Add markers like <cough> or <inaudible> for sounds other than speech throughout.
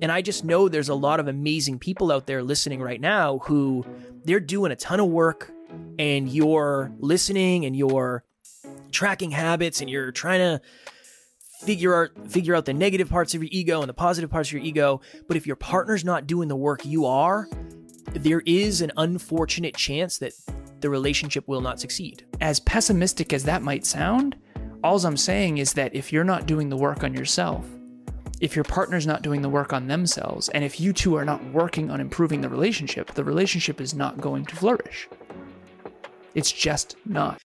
And I just know there's a lot of amazing people out there listening right now who they're doing a ton of work and you're listening and you're tracking habits and you're trying to figure out figure out the negative parts of your ego and the positive parts of your ego. But if your partner's not doing the work you are, there is an unfortunate chance that the relationship will not succeed. As pessimistic as that might sound, all I'm saying is that if you're not doing the work on yourself, if your partner's not doing the work on themselves, and if you two are not working on improving the relationship, the relationship is not going to flourish. It's just not.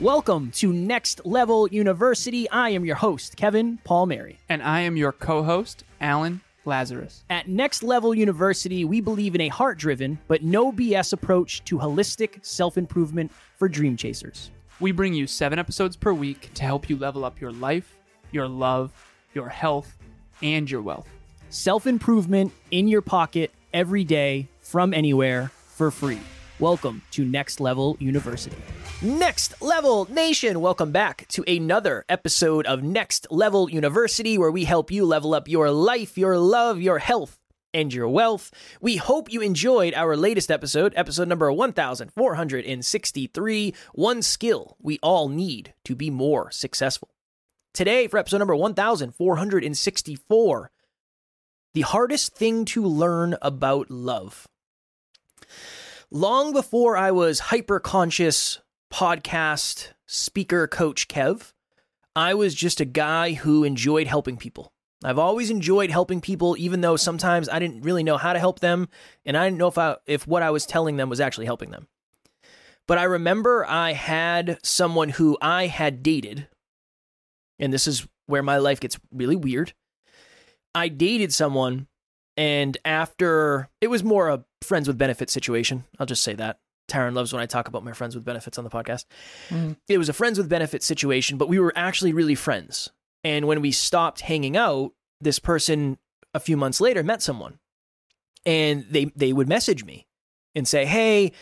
Welcome to Next Level University. I am your host, Kevin Palmieri. And I am your co host, Alan Lazaros. At Next Level University, we believe in a heart driven but no BS approach to holistic self improvement for dream chasers. We bring you seven episodes per week to help you level up your life, your love, your health, and your wealth. Self improvement in your pocket every day from anywhere for free. Welcome to Next Level University. Next Level Nation, welcome back to another episode of Next Level University, where we help you level up your life, your love, your health, and your wealth. We hope you enjoyed our latest episode, episode number 1463 One Skill We All Need to Be More Successful. Today, for episode number 1464, the hardest thing to learn about love. Long before I was hyper conscious podcast speaker coach Kev, I was just a guy who enjoyed helping people. I've always enjoyed helping people, even though sometimes I didn't really know how to help them, and I didn't know if I, if what I was telling them was actually helping them. But I remember I had someone who I had dated, and this is where my life gets really weird. I dated someone and after it was more a friends with benefits situation, I'll just say that. Taryn loves when I talk about my friends with benefits on the podcast. Mm. It was a friends with benefits situation, but we were actually really friends. And when we stopped hanging out, this person a few months later met someone. And they they would message me and say, "Hey,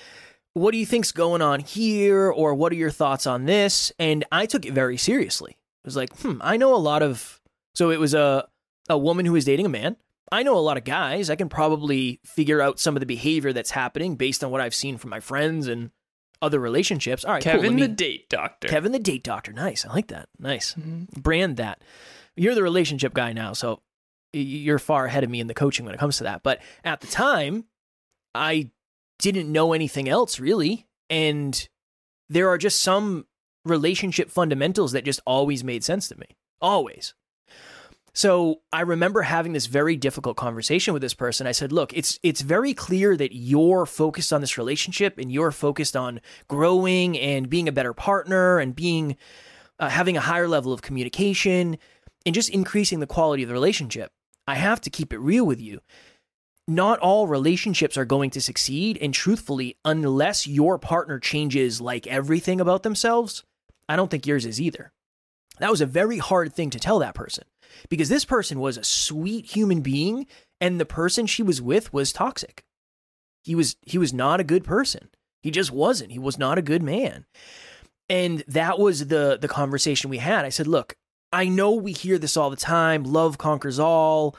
what do you think's going on here or what are your thoughts on this?" And I took it very seriously. Was like, "Hmm, I know a lot of so it was a a woman who was dating a man I know a lot of guys. I can probably figure out some of the behavior that's happening based on what I've seen from my friends and other relationships. All right, Kevin cool. me, the date doctor. Kevin the date doctor. Nice. I like that. Nice. Mm-hmm. Brand that. You're the relationship guy now, so you're far ahead of me in the coaching when it comes to that. But at the time, I didn't know anything else really, and there are just some relationship fundamentals that just always made sense to me. Always. So I remember having this very difficult conversation with this person. I said, "Look, it's it's very clear that you're focused on this relationship and you're focused on growing and being a better partner and being uh, having a higher level of communication and just increasing the quality of the relationship. I have to keep it real with you. Not all relationships are going to succeed and truthfully, unless your partner changes like everything about themselves, I don't think yours is either." That was a very hard thing to tell that person because this person was a sweet human being and the person she was with was toxic. He was he was not a good person. He just wasn't. He was not a good man. And that was the the conversation we had. I said, "Look, I know we hear this all the time, love conquers all.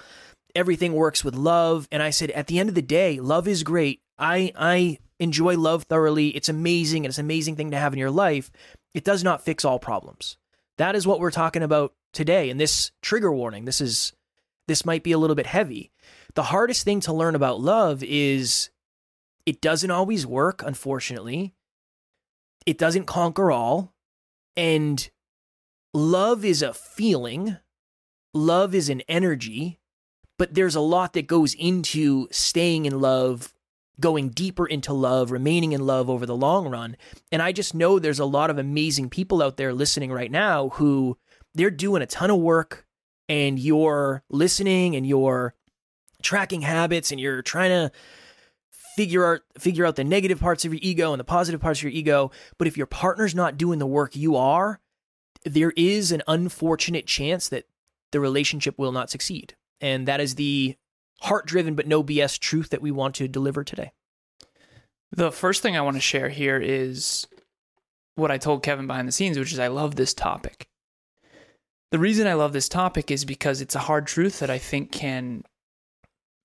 Everything works with love." And I said, "At the end of the day, love is great. I I enjoy love thoroughly. It's amazing and it's an amazing thing to have in your life. It does not fix all problems. That is what we're talking about today. And this trigger warning, this is this might be a little bit heavy. The hardest thing to learn about love is it doesn't always work, unfortunately. It doesn't conquer all. And love is a feeling, love is an energy, but there's a lot that goes into staying in love, going deeper into love, remaining in love over the long run. And I just know there's a lot of amazing people out there listening right now who they're doing a ton of work and you're listening and you're tracking habits and you're trying to figure out figure out the negative parts of your ego and the positive parts of your ego but if your partner's not doing the work you are there is an unfortunate chance that the relationship will not succeed and that is the heart driven but no bs truth that we want to deliver today the first thing i want to share here is what i told kevin behind the scenes which is i love this topic The reason I love this topic is because it's a hard truth that I think can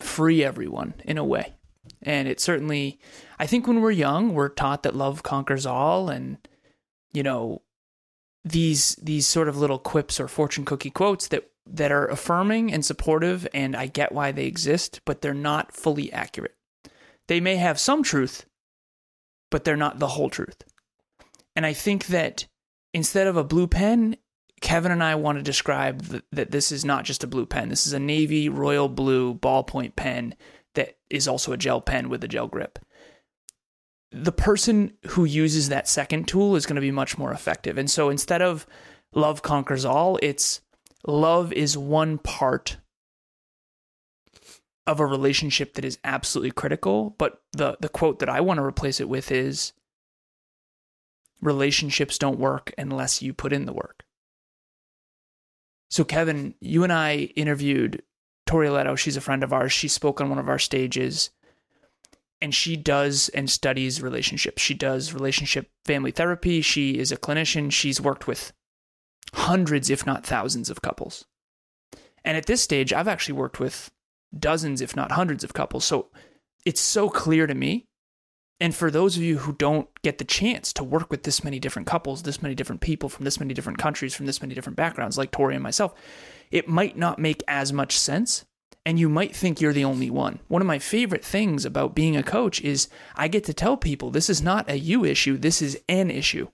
free everyone in a way. And it certainly, I think when we're young, we're taught that love conquers all, and you know, these these sort of little quips or fortune cookie quotes that that are affirming and supportive, and I get why they exist, but they're not fully accurate. They may have some truth, but they're not the whole truth. And I think that instead of a blue pen, Kevin and I want to describe that, this is not just a blue pen. This is a navy royal blue ballpoint pen that is also a gel pen with a gel grip. The person who uses that second tool is going to be much more effective. And so instead of love conquers all, it's love is one part of a relationship that is absolutely critical. But the, the quote that I want to replace it with is relationships don't work unless you put in the work. So, Kevin, you and I interviewed Tori Leto. She's a friend of ours. She spoke on one of our stages and she does and studies relationships. She does relationship family therapy. She is a clinician. She's worked with hundreds, if not thousands, of couples. And at this stage, I've actually worked with dozens, if not hundreds, of couples. So it's so clear to me. And for those of you who don't get the chance to work with this many different couples, this many different people from this many different countries, from this many different backgrounds, like Tori and myself, it might not make as much sense. And you might think you're the only one. One of my favorite things about being a coach is I get to tell people this is not a you issue, this is an issue.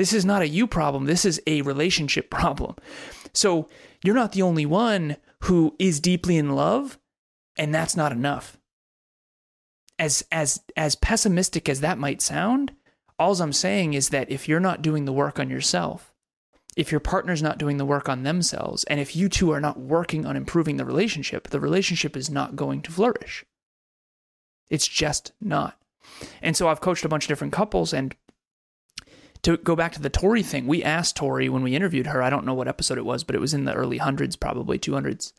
This is not a you problem, this is a relationship <laughs> problem. So you're not the only one who is deeply in love, and that's not enough. As as as pessimistic as that might sound, all I'm saying is that if you're not doing the work on yourself, if your partner's not doing the work on themselves, and if you two are not working on improving the relationship, the relationship is not going to flourish. It's just not. And so I've coached a bunch of different couples, and to go back to the Tori thing, we asked Tori when we interviewed her, I don't know what episode it was, but it was in the early hundreds, probably 200s.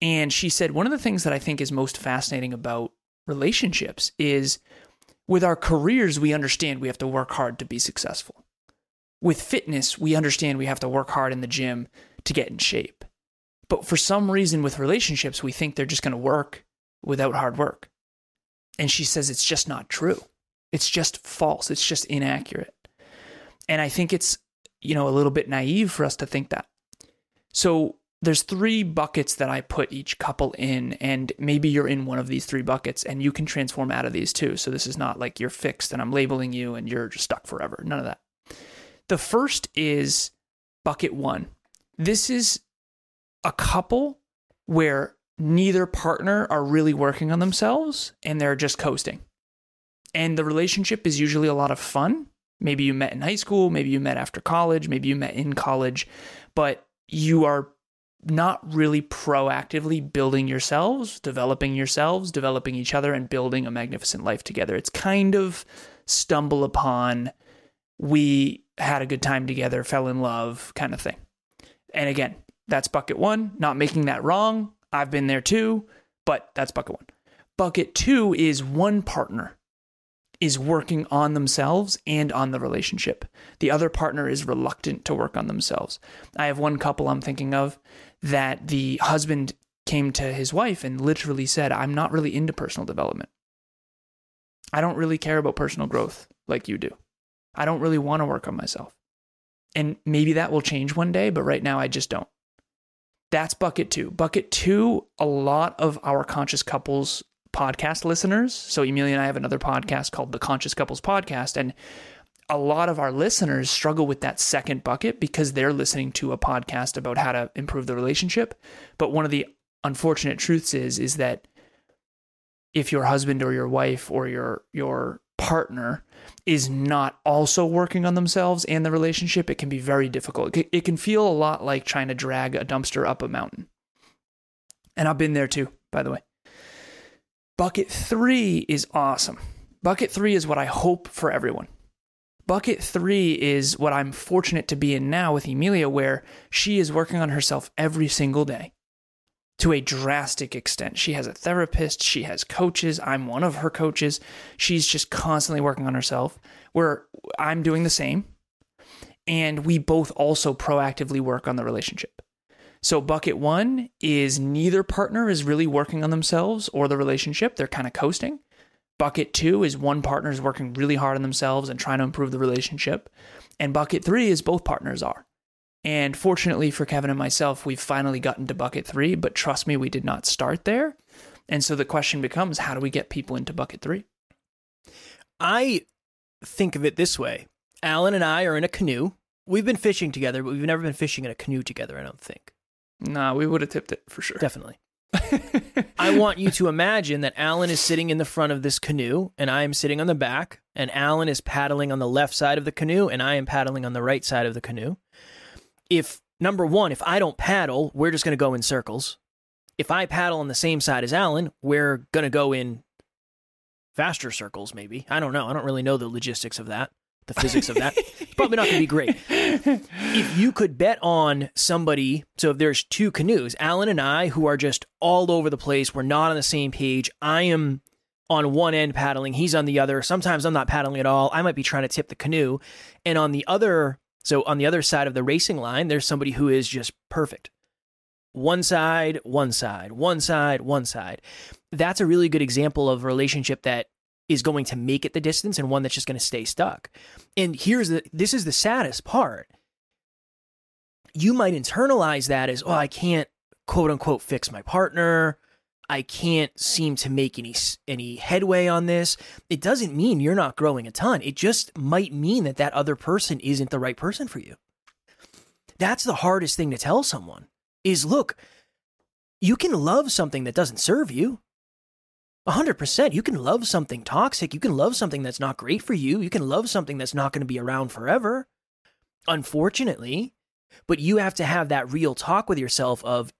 And she said, one of the things that I think is most fascinating about relationships is with our careers, we understand we have to work hard to be successful. With fitness, we understand we have to work hard in the gym to get in shape. But for some reason, with relationships, we think they're just going to work without hard work. And she says it's just not true. It's just false. It's just inaccurate. And I think it's, you know, a little bit naive for us to think that. So there's three buckets that I put each couple in, and maybe you're in one of these three buckets and you can transform out of these too. So this is not like you're fixed and I'm labeling you and you're just stuck forever. None of that. The first is bucket one. This is a couple where neither partner are really working on themselves and they're just coasting. And the relationship is usually a lot of fun. Maybe you met in high school, maybe you met after college, maybe you met in college, but you are not really proactively building yourselves, developing yourselves, developing each other, and building a magnificent life together. It's kind of stumble upon, we had a good time together, fell in love kind of thing. And again, that's bucket one, not making that wrong. I've been there too, but that's bucket one. Bucket two is one partner is working on themselves and on the relationship. The other partner is reluctant to work on themselves. I have one couple I'm thinking of that the husband came to his wife and literally said, I'm not really into personal development. I don't really care about personal growth like you do. I don't really want to work on myself. And maybe that will change one day, but right now I just don't. That's bucket two. Bucket two, a lot of our conscious couples podcast listeners. So Emilia and I have another podcast called the Conscious Couples Podcast, and a lot of our listeners struggle with that second bucket because they're listening to a podcast about how to improve the relationship. But one of the unfortunate truths is is that if your husband or your wife or your your partner is not also working on themselves and the relationship, it can be very difficult. It can feel a lot like trying to drag a dumpster up a mountain. And I've been there too, by the way. Bucket three is awesome. Bucket three is what I hope for everyone. Bucket three is what I'm fortunate to be in now with Emilia, where she is working on herself every single day to a drastic extent. She has a therapist, she has coaches. I'm one of her coaches. She's just constantly working on herself, where I'm doing the same. and we both also proactively work on the relationship. So, bucket one is neither partner is really working on themselves or the relationship, they're kind of coasting. Bucket two is one partner is working really hard on themselves and trying to improve the relationship. And bucket three is both partners are. And fortunately for Kevin and myself, we've finally gotten to bucket three, but trust me, we did not start there. And so the question becomes how do we get people into bucket three? I think of it this way Alan and I are in a canoe. We've been fishing together, but we've never been fishing in a canoe together, I don't think. Nah, we would have tipped it for sure. Definitely. I want you to <laughs> imagine that Alan is sitting in the front of this canoe and I am sitting on the back, and Alan is paddling on the left side of the canoe and I am paddling on the right side of the canoe. If number one, if I don't paddle, we're just going to go in circles. If I paddle on the same side as Alan, we're going to go in faster circles, maybe. I don't know. I don't really know the logistics of that, the physics of that. <laughs> Probably not going to be great. If you could bet on somebody, so if there's two canoes, Alan and I, who are just all over the place, we're not on the same page. I am on one end paddling, he's on the other. Sometimes I'm not paddling at all. I might be trying to tip the canoe. And on the other, so on the other side of the racing line, there's somebody who is just perfect. One side, one side, one side, one side. That's a really good example of a relationship that is going to make it the distance and one that's just going to stay stuck. And here's the this is the saddest part. You might internalize that as, oh, I can't quote unquote fix my partner. I can't seem to make any any headway on this. It doesn't mean you're not growing a ton. It just might mean that that other person isn't the right person for you. That's the hardest thing to tell someone. Is look, you can love something that doesn't serve you. 100%. You can love something toxic. You can love something that's not great for you. You can love something that's not going to be around forever. Unfortunately, but you have to have that real talk with yourself of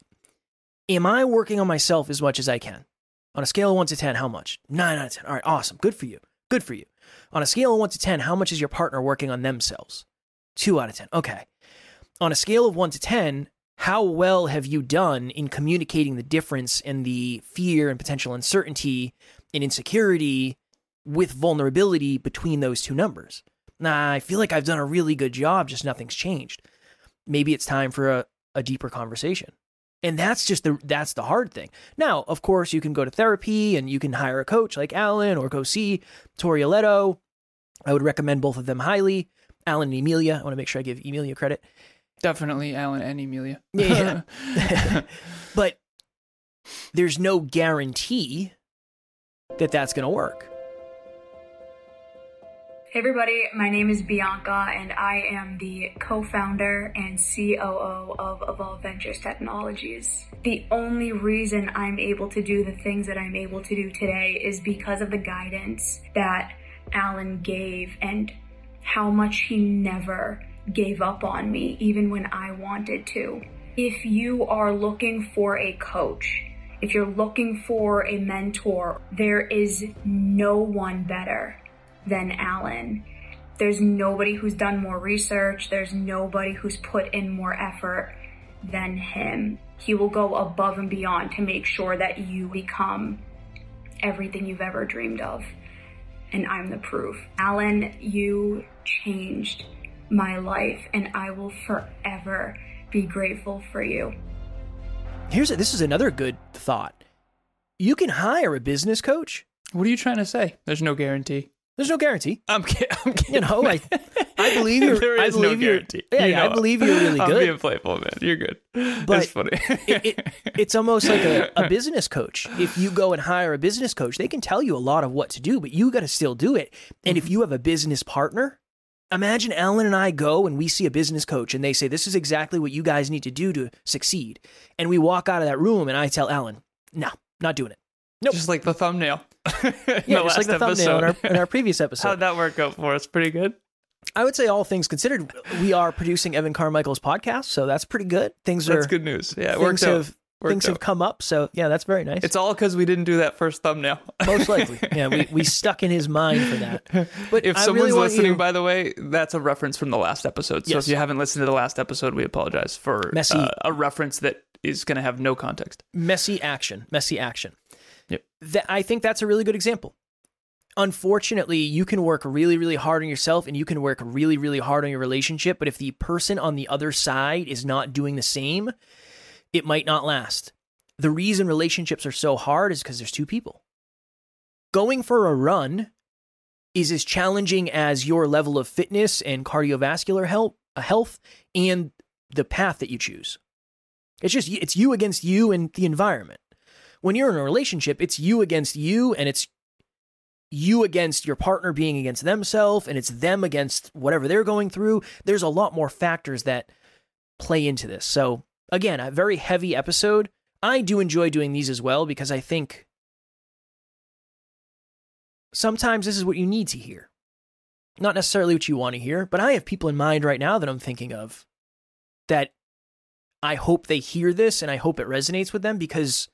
am I working on myself as much as I can? On a scale of 1 to 10, how much? 9 out of 10. All right, awesome. Good for you. Good for you. On a scale of 1 to 10, how much is your partner working on themselves? 2 out of 10. Okay. On a scale of 1 to 10, how well have you done in communicating the difference and the fear and potential uncertainty and insecurity with vulnerability between those two numbers? Nah, I feel like I've done a really good job, just nothing's changed. Maybe it's time for a, a deeper conversation. And that's just the that's the hard thing. Now, of course, you can go to therapy and you can hire a coach like Alan or go see Tori Aletto. I would recommend both of them highly. Alan and Emilia. I want to make sure I give Emilia credit. Definitely Alan and Emilia. Yeah. <laughs> <laughs> but there's no guarantee that that's going to work. Hey everybody, my name is Bianca and I am the co-founder and COO of Evolve Ventures Technologies. The only reason I'm able to do the things that I'm able to do today is because of the guidance that Alan gave and how much he never gave up on me even when I wanted to. If you are looking for a coach, if you're looking for a mentor, there is no one better than Alan. There's nobody who's done more research, there's nobody who's put in more effort than him. He will go above and beyond to make sure that you become everything you've ever dreamed of. And I'm the proof. Alan, you changed my life, and I will forever be grateful for you. Here's a, this is another good thought. You can hire a business coach. What are you trying to say? There's no guarantee. There's no guarantee. I'm, kidding. I'm kidding. You know, I, <laughs> I believe you're. there I believe no you're. guarantee. Yeah, You yeah, I believe you're really good. <laughs> I'm good. being playful, man. You're good. But it's funny. it, it, <laughs> it's almost like a, a business coach. If you go and hire a business coach, they can tell you a lot of what to do, but you got to still do it. And if mm-hmm. you have a business partner, imagine Alan and I go and we see a business coach and they say, This is exactly what you guys need to do to succeed. And we walk out of that room and I tell Alan, No, not doing it. Nope. Just like the thumbnail. <laughs> Yeah, the just like the thumbnail in our, in our previous <laughs> episode. How'd that work out for us? Pretty good. I would say all things considered, we are producing Evan Carmichael's podcast, so that's pretty good. Things are That's good news. Yeah, it out. have Things have come up, so yeah, that's very nice. It's all because we didn't do that first thumbnail. <laughs> most likely. <laughs> Yeah, we, we stuck in his mind for that. But if I someone's really listening, you- by the way, that's a reference from the last episode. So Yes. if you haven't listened to the last episode, we apologize for Messy. uh, a reference that is going to have no context. messy action, messy action. Yep. That I think that's a really good example. unfortunately, you can work really, really hard on yourself and you can work really, really hard on your relationship. But if the person on the other side is not doing the same, it might not last. The reason relationships are so hard is because there's two people. Going for a run is as challenging as your level of fitness and cardiovascular health, uh, health and the path that you choose. It's just it's you against you and the environment. When you're in a relationship, it's you against you and it's you against your partner being against themselves and it's them against whatever they're going through. There's a lot more factors that play into this. So, again, a very heavy episode. I do enjoy doing these as well because I think sometimes this is what you need to hear. Not necessarily what you want to hear, but I have people in mind right now that I'm thinking of that I hope they hear this and I hope it resonates with them because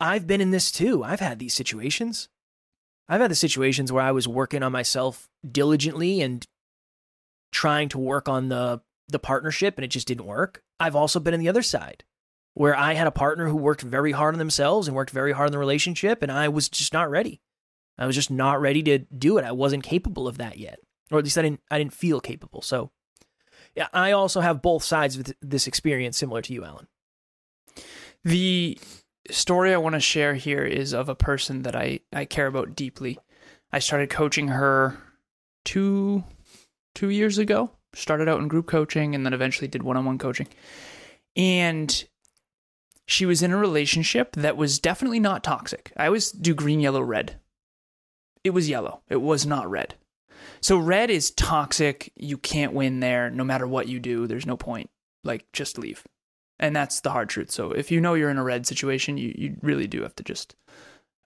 I've been in this too. I've had these situations. I've had the situations where I was working on myself diligently and trying to work on the the partnership and it just didn't work. I've also been on the other side where I had a partner who worked very hard on themselves and worked very hard on the relationship and I was just not ready. I was just not ready to do it. I wasn't capable of that yet. Or at least I didn't I didn't feel capable. So yeah, I also have both sides of this experience similar to you, Alan. The story I want to share here is of a person that I, I care about deeply. I started coaching her two two years ago. Started out in group coaching and then eventually did one-on-one coaching. And she was in a relationship that was definitely not toxic. I always do green, yellow, red. It was yellow. It was not red. So red is toxic. You can't win there no matter what you do. There's no point. Like just leave and that's the hard truth. So if you know you're in a red situation, you you really do have to just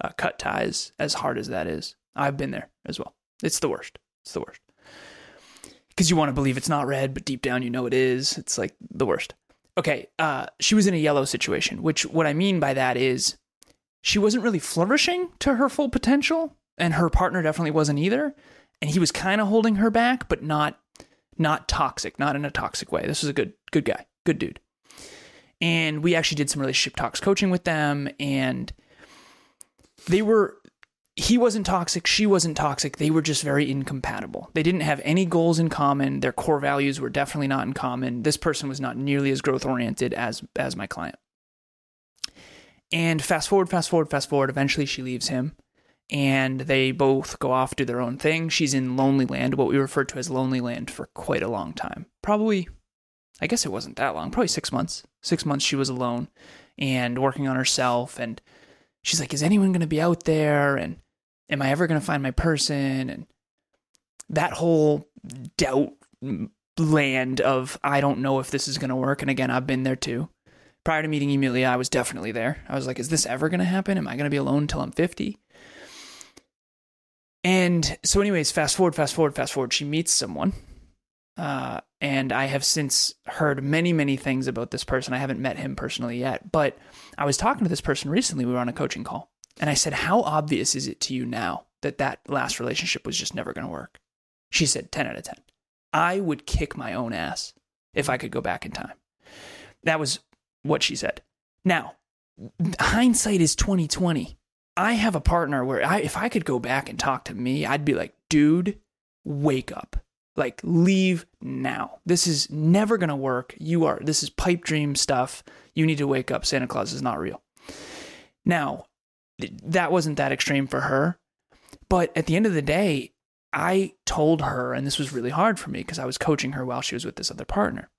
uh, cut ties. As hard as that is, I've been there as well. It's the worst. It's the worst because you want to believe it's not red, but deep down you know it is. It's like the worst. Okay, uh, she was in a yellow situation, which what I mean by that is she wasn't really flourishing to her full potential, and her partner definitely wasn't either. And he was kind of holding her back, but not not toxic, not in a toxic way. This was a good good guy, good dude and we actually did some relationship talks coaching with them and they were he wasn't toxic she wasn't toxic they were just very incompatible they didn't have any goals in common their core values were definitely not in common this person was not nearly as growth oriented as as my client and fast forward fast forward fast forward eventually she leaves him and they both go off do their own thing she's in lonely land what we refer to as lonely land for quite a long time probably I guess it wasn't that long, probably six months. Six months she was alone and working on herself. And she's like, Is anyone going to be out there? And am I ever going to find my person? And that whole doubt land of, I don't know if this is going to work. And again, I've been there too. Prior to meeting Emilia, I was definitely there. I was like, Is this ever going to happen? Am I going to be alone until I'm 50? And so, anyways, fast forward, fast forward, fast forward. She meets someone uh, and I have since heard many, many things about this person. I haven't met him personally yet, but I was talking to this person recently. We were on a coaching call, and I said, How obvious is it to you now that that last relationship was just never going to work? She said, 10 out of 10. I would kick my own ass if I could go back in time. That was what she said. Now, hindsight is 2020. I have a partner where I, if I could go back and talk to me, I'd be like, dude, wake up. Like, leave now. This is never going to work. You are, this is pipe dream stuff. You need to wake up. Santa Claus is not real. Now, that wasn't that extreme for her. But at the end of the day, I told her, and this was really hard for me because I was coaching her while she was with this other partner.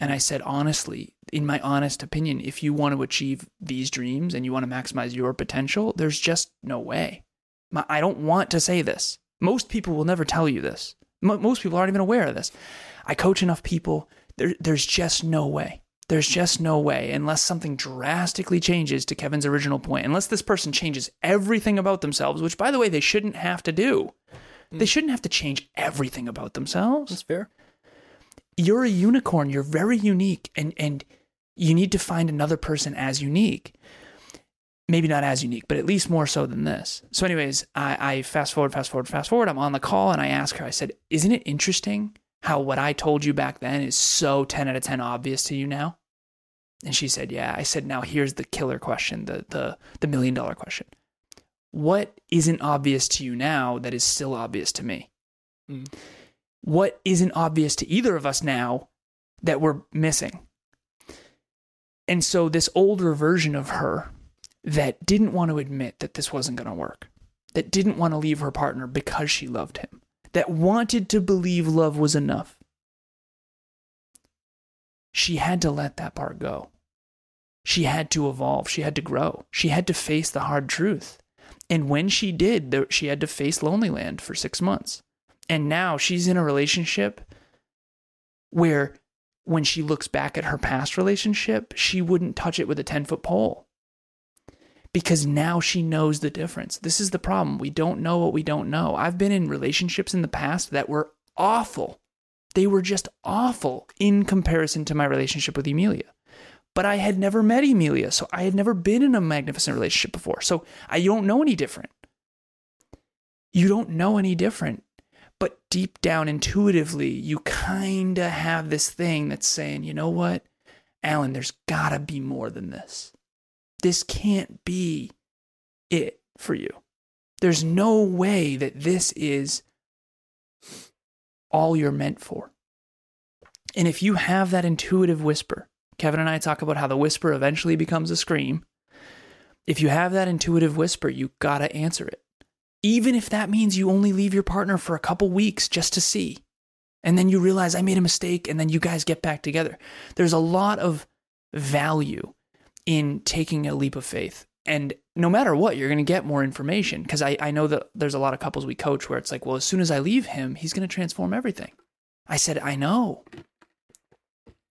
And I said, honestly, in my honest opinion, if you want to achieve these dreams and you want to maximize your potential, there's just no way. I don't want to say this. Most people will never tell you this most people aren't even aware of this. I coach enough people. There, there's just no way. There's just no way, unless something drastically changes to Kevin's original point, unless this person changes everything about themselves, which, by the way, they shouldn't have to do. Mm. They shouldn't have to change everything about themselves. That's fair. You're a unicorn. You're very unique, and, and you need to find another person as unique maybe not as unique, but at least more so than this. So, anyways, I, I fast forward, fast forward, fast forward. I'm on the call and I ask her, I said, Isn't it interesting how what I told you back then is so 10 out of 10 obvious to you now? And she said, Yeah. I said, Now here's the killer question, the, the, the million dollar question. what isn't obvious to you now that is still obvious to me? Mm. What isn't obvious to either of us now that we're missing? And so, this older version of her that didn't want to admit that this wasn't going to work, that didn't want to leave her partner because she loved him, that wanted to believe love was enough, she had to let that part go. She had to evolve. She had to grow. She had to face the hard truth. And when she did, she had to face Lonely Land for six months. And now she's in a relationship where when she looks back at her past relationship, she wouldn't touch it with a 10 foot pole because now she knows the difference. This is the problem. We don't know what we don't know. I've been in relationships in the past that were awful. They were just awful in comparison to my relationship with Emilia. But I had never met Emilia, so I had never been in a magnificent relationship before. So I don't know any different. You don't know any different. But deep down intuitively, you kind of have this thing that's saying, you know what, Alan, there's got to be more than this. This can't be it for you. There's no way that this is all you're meant for. And if you have that intuitive whisper, Kevin and I talk about how the whisper eventually becomes a scream. If you have that intuitive whisper, you gotta answer it even if that means you only leave your partner for a couple weeks just to see. And then you realize I made a mistake and then you guys get back together. There's a lot of value in taking a leap of faith. And no matter what, you're going to get more information. Because I, I know that there's a lot of couples we coach where it's like, well, as soon as I leave him, he's going to transform everything. I said, I know.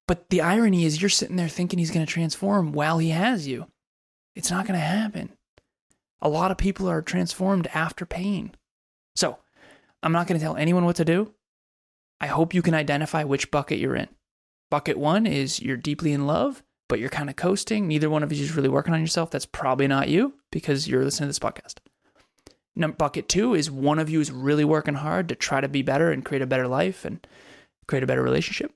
But the irony is, you're sitting there thinking he's going to transform while he has you. It's not going to happen. A lot of people are transformed after pain. So, I'm not going to tell anyone what to do. I hope you can identify which bucket you're in. Bucket one is you're deeply in love, but you're kind of coasting. Neither one of you is really working on yourself. That's probably not you because you're listening to this podcast. Number, bucket two is one of you is really working hard to try to be better and create a better life and create a better relationship.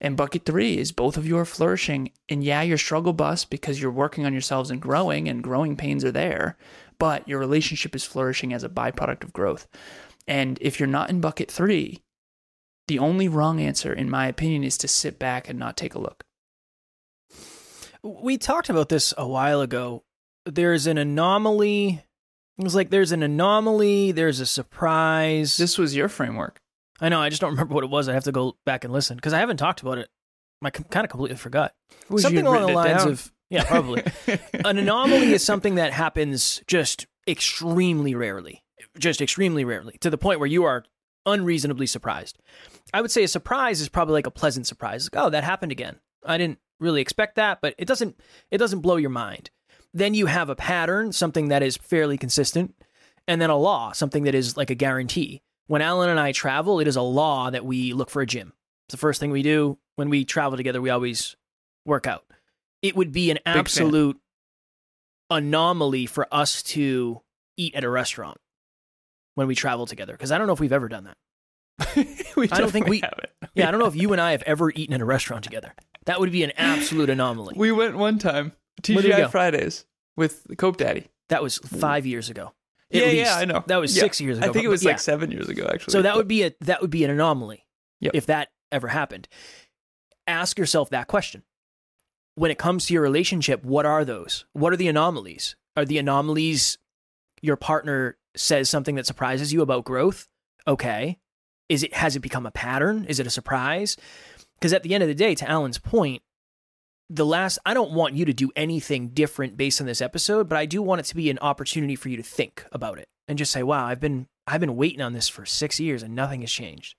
And bucket three is both of you are flourishing. And yeah, you're struggle bus because you're working on yourselves and growing, and growing pains are there but your relationship is flourishing as a byproduct of growth. And if you're not in bucket three, the only wrong answer, in my opinion, is to sit back and not take a look. We talked about this a while ago. There's an anomaly. It was like there's an anomaly, there's a surprise. This was your framework. I know, I just don't <laughs> remember what it was. I have to go back and listen because I haven't talked about it. I kind of completely forgot. Something along the lines of yeah, probably. <laughs> An anomaly is something that happens just extremely rarely, just extremely rarely, to the point where you are unreasonably surprised. I would say a surprise is probably like a pleasant surprise. Like, oh, that happened again. I didn't really expect that, but it doesn't it doesn't blow your mind. Then you have a pattern, something that is fairly consistent, and then a law, something that is like a guarantee. When Alan and I travel, it is a law that we look for a gym. It's the first thing we do when we travel together. We always work out it would be an absolute anomaly for us to eat at a restaurant when we travel together because I don't know if we've ever done that. <laughs> I don't think we. Haven't. <laughs> Yeah, I don't know if you and I have ever eaten at a restaurant together. That would be an absolute anomaly. We went one time TGI Fridays with Cope Daddy. That was five years ago. yeah, least. yeah, I know. That was yeah. six years ago. I think it was like seven years ago, actually. So that would be a that would be an anomaly yep. if that ever happened. Ask yourself that question: when it comes to your relationship, what are those? What are the anomalies? Are the anomalies your partner says something that surprises you about growth? Okay. Is it has it become a pattern? Is it a surprise? Because at the end of the day, to Alan's point, the last I don't want you to do anything different based on this episode, but I do want it to be an opportunity for you to think about it and just say, "Wow, I've been I've been waiting on this for 6 years and nothing has changed."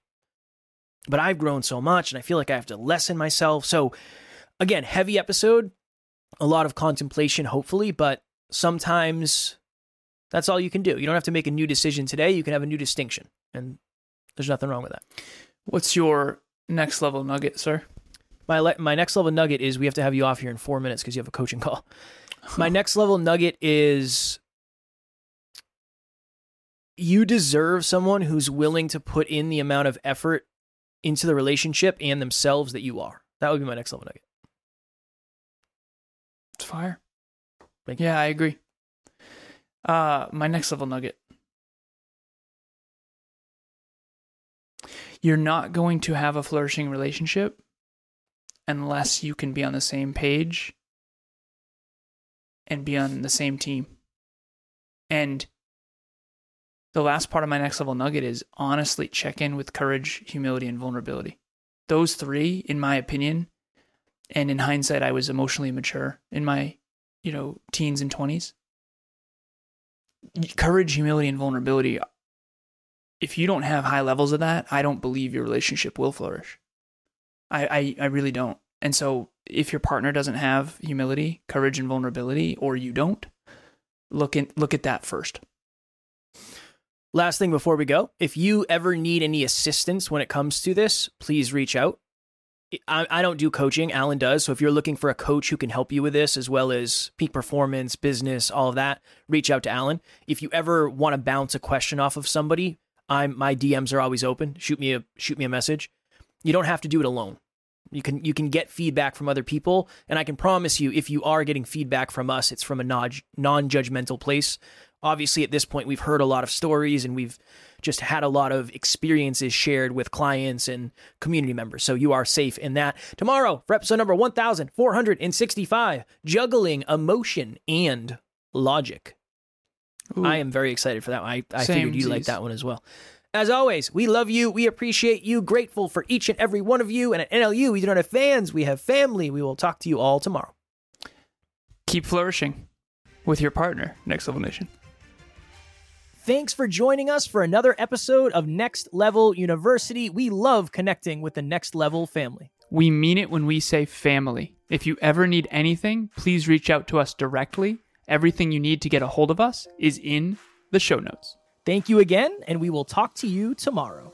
But I've grown so much and I feel like I have to lessen myself. So again, heavy episode, a lot of contemplation, hopefully, but sometimes that's all you can do. You don't have to make a new decision today. You can have a new distinction, and there's nothing wrong with that. What's your next level nugget, sir? My le- my next level nugget is we have to have you off here in four minutes because you have a coaching call. my <laughs> next level nugget is you deserve someone who's willing to put in the amount of effort into the relationship and themselves that you are. That would be my next level nugget. It's fire. Yeah, I agree. Uh, my next level nugget. You're not going to have a flourishing relationship unless you can be on the same page and be on the same team. And the last part of my next level nugget is honestly check in with courage, humility, and vulnerability. Those three, in my opinion, and in hindsight, I was emotionally mature in my, you know, teens and 20s. Courage, humility, and vulnerability. If you don't have high levels of that, I don't believe your relationship will flourish. I, I, I really don't. And so if your partner doesn't have humility, courage, and vulnerability, or you don't, look in, look at that first. Last thing before we go, if you ever need any assistance when it comes to this, please reach out. I, I don't do coaching, Alan does. So if you're looking for a coach who can help you with this, as well as peak performance, business, all of that, reach out to Alan. If you ever want to bounce a question off of somebody, I'm my DMs are always open. Shoot me a shoot me a message. You don't have to do it alone. You can you can get feedback from other people, and I can promise you, if you are getting feedback from us, it's from a non judgmental place. Obviously, at this point, we've heard a lot of stories and we've just had a lot of experiences shared with clients and community members. So you are safe in that. Tomorrow, for episode number 1465, juggling emotion and logic. Ooh. I am very excited for that one. I, I figured you like that one as well. As always, we love you. We appreciate you. Grateful for each and every one of you. And at NLU, we do not have fans, we have family. We will talk to you all tomorrow. Keep flourishing with your partner, Next Level Nation. Thanks for joining us for another episode of Next Level University. We love connecting with the Next Level family. We mean it when we say family. If you ever need anything, please reach out to us directly. Everything you need to get a hold of us is in the show notes. Thank you again, and we will talk to you tomorrow.